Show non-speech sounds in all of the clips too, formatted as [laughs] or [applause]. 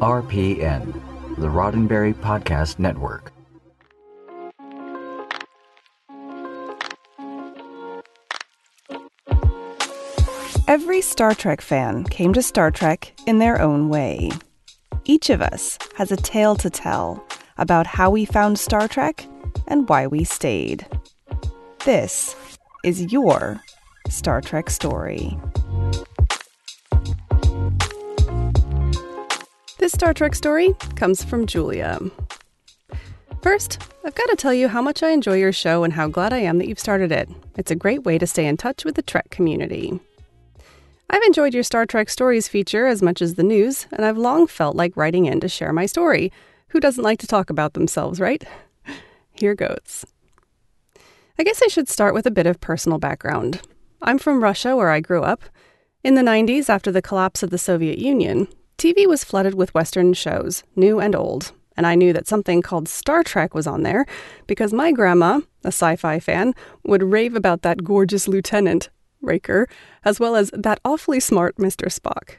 RPN, the Roddenberry Podcast Network. Every Star Trek fan came to Star Trek in their own way. Each of us has a tale to tell about how we found Star Trek and why we stayed. This is your Star Trek story. This Star Trek story comes from Julia. First, I've got to tell you how much I enjoy your show and how glad I am that you've started it. It's a great way to stay in touch with the Trek community. I've enjoyed your Star Trek Stories feature as much as the news, and I've long felt like writing in to share my story. Who doesn't like to talk about themselves, right? [laughs] Here goes. I guess I should start with a bit of personal background. I'm from Russia, where I grew up. In the 90s, after the collapse of the Soviet Union, TV was flooded with Western shows, new and old, and I knew that something called Star Trek was on there because my grandma, a sci fi fan, would rave about that gorgeous lieutenant, Riker, as well as that awfully smart Mr. Spock.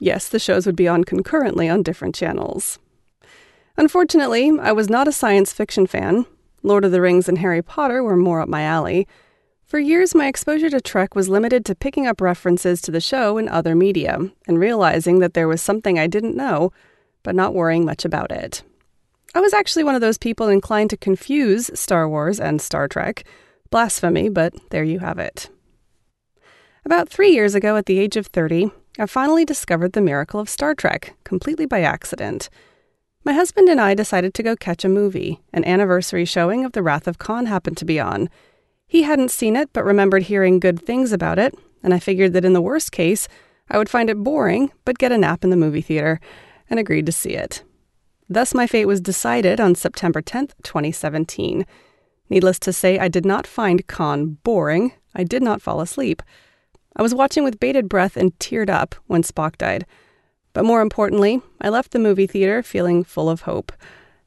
Yes, the shows would be on concurrently on different channels. Unfortunately, I was not a science fiction fan. Lord of the Rings and Harry Potter were more up my alley. For years, my exposure to Trek was limited to picking up references to the show in other media and realizing that there was something I didn't know, but not worrying much about it. I was actually one of those people inclined to confuse Star Wars and Star Trek. Blasphemy, but there you have it. About three years ago, at the age of 30, I finally discovered the miracle of Star Trek, completely by accident. My husband and I decided to go catch a movie. An anniversary showing of The Wrath of Khan happened to be on. He hadn't seen it, but remembered hearing good things about it, and I figured that in the worst case, I would find it boring, but get a nap in the movie theater, and agreed to see it. Thus, my fate was decided on September 10th, 2017. Needless to say, I did not find Khan boring. I did not fall asleep. I was watching with bated breath and teared up when Spock died. But more importantly, I left the movie theater feeling full of hope.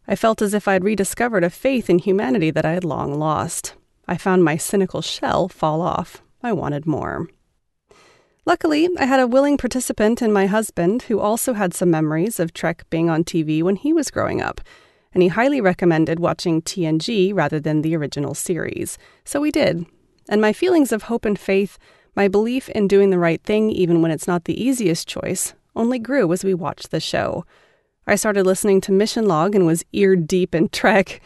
I felt as if I had rediscovered a faith in humanity that I had long lost. I found my cynical shell fall off. I wanted more. Luckily, I had a willing participant in my husband who also had some memories of Trek being on TV when he was growing up, and he highly recommended watching TNG rather than the original series. So we did. And my feelings of hope and faith, my belief in doing the right thing even when it's not the easiest choice, only grew as we watched the show. I started listening to Mission Log and was ear deep in Trek.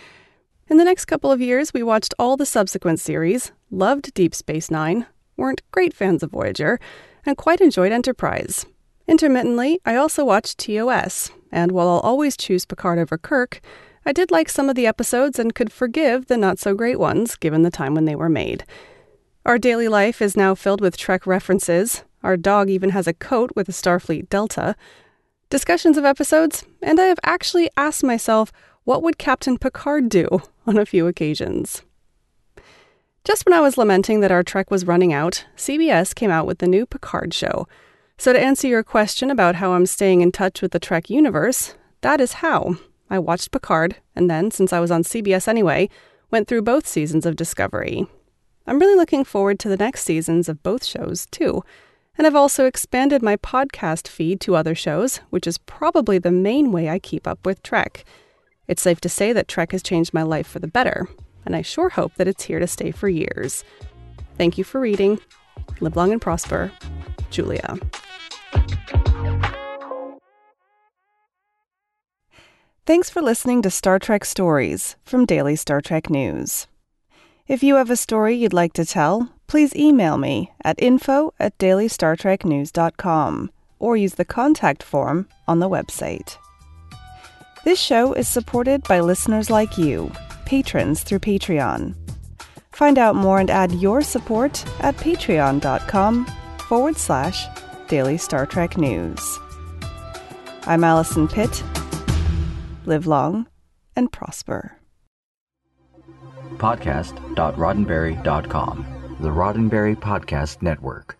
In the next couple of years, we watched all the subsequent series, loved Deep Space Nine, weren't great fans of Voyager, and quite enjoyed Enterprise. Intermittently, I also watched TOS, and while I'll always choose Picard over Kirk, I did like some of the episodes and could forgive the not so great ones given the time when they were made. Our daily life is now filled with Trek references. Our dog even has a coat with a Starfleet Delta. Discussions of episodes, and I have actually asked myself, what would Captain Picard do [laughs] on a few occasions? Just when I was lamenting that our Trek was running out, CBS came out with the new Picard show. So, to answer your question about how I'm staying in touch with the Trek universe, that is how. I watched Picard, and then, since I was on CBS anyway, went through both seasons of Discovery. I'm really looking forward to the next seasons of both shows, too. And I've also expanded my podcast feed to other shows, which is probably the main way I keep up with Trek. It's safe to say that Trek has changed my life for the better, and I sure hope that it's here to stay for years. Thank you for reading. Live long and prosper. Julia. Thanks for listening to Star Trek Stories from Daily Star Trek News. If you have a story you'd like to tell, please email me at info at dailystartreknews.com or use the contact form on the website. This show is supported by listeners like you patrons through Patreon. Find out more and add your support at patreon.com forward slash daily Star Trek news. I'm Allison Pitt. Live long and prosper. Podcast.roddenberry.com, the Roddenberry Podcast Network.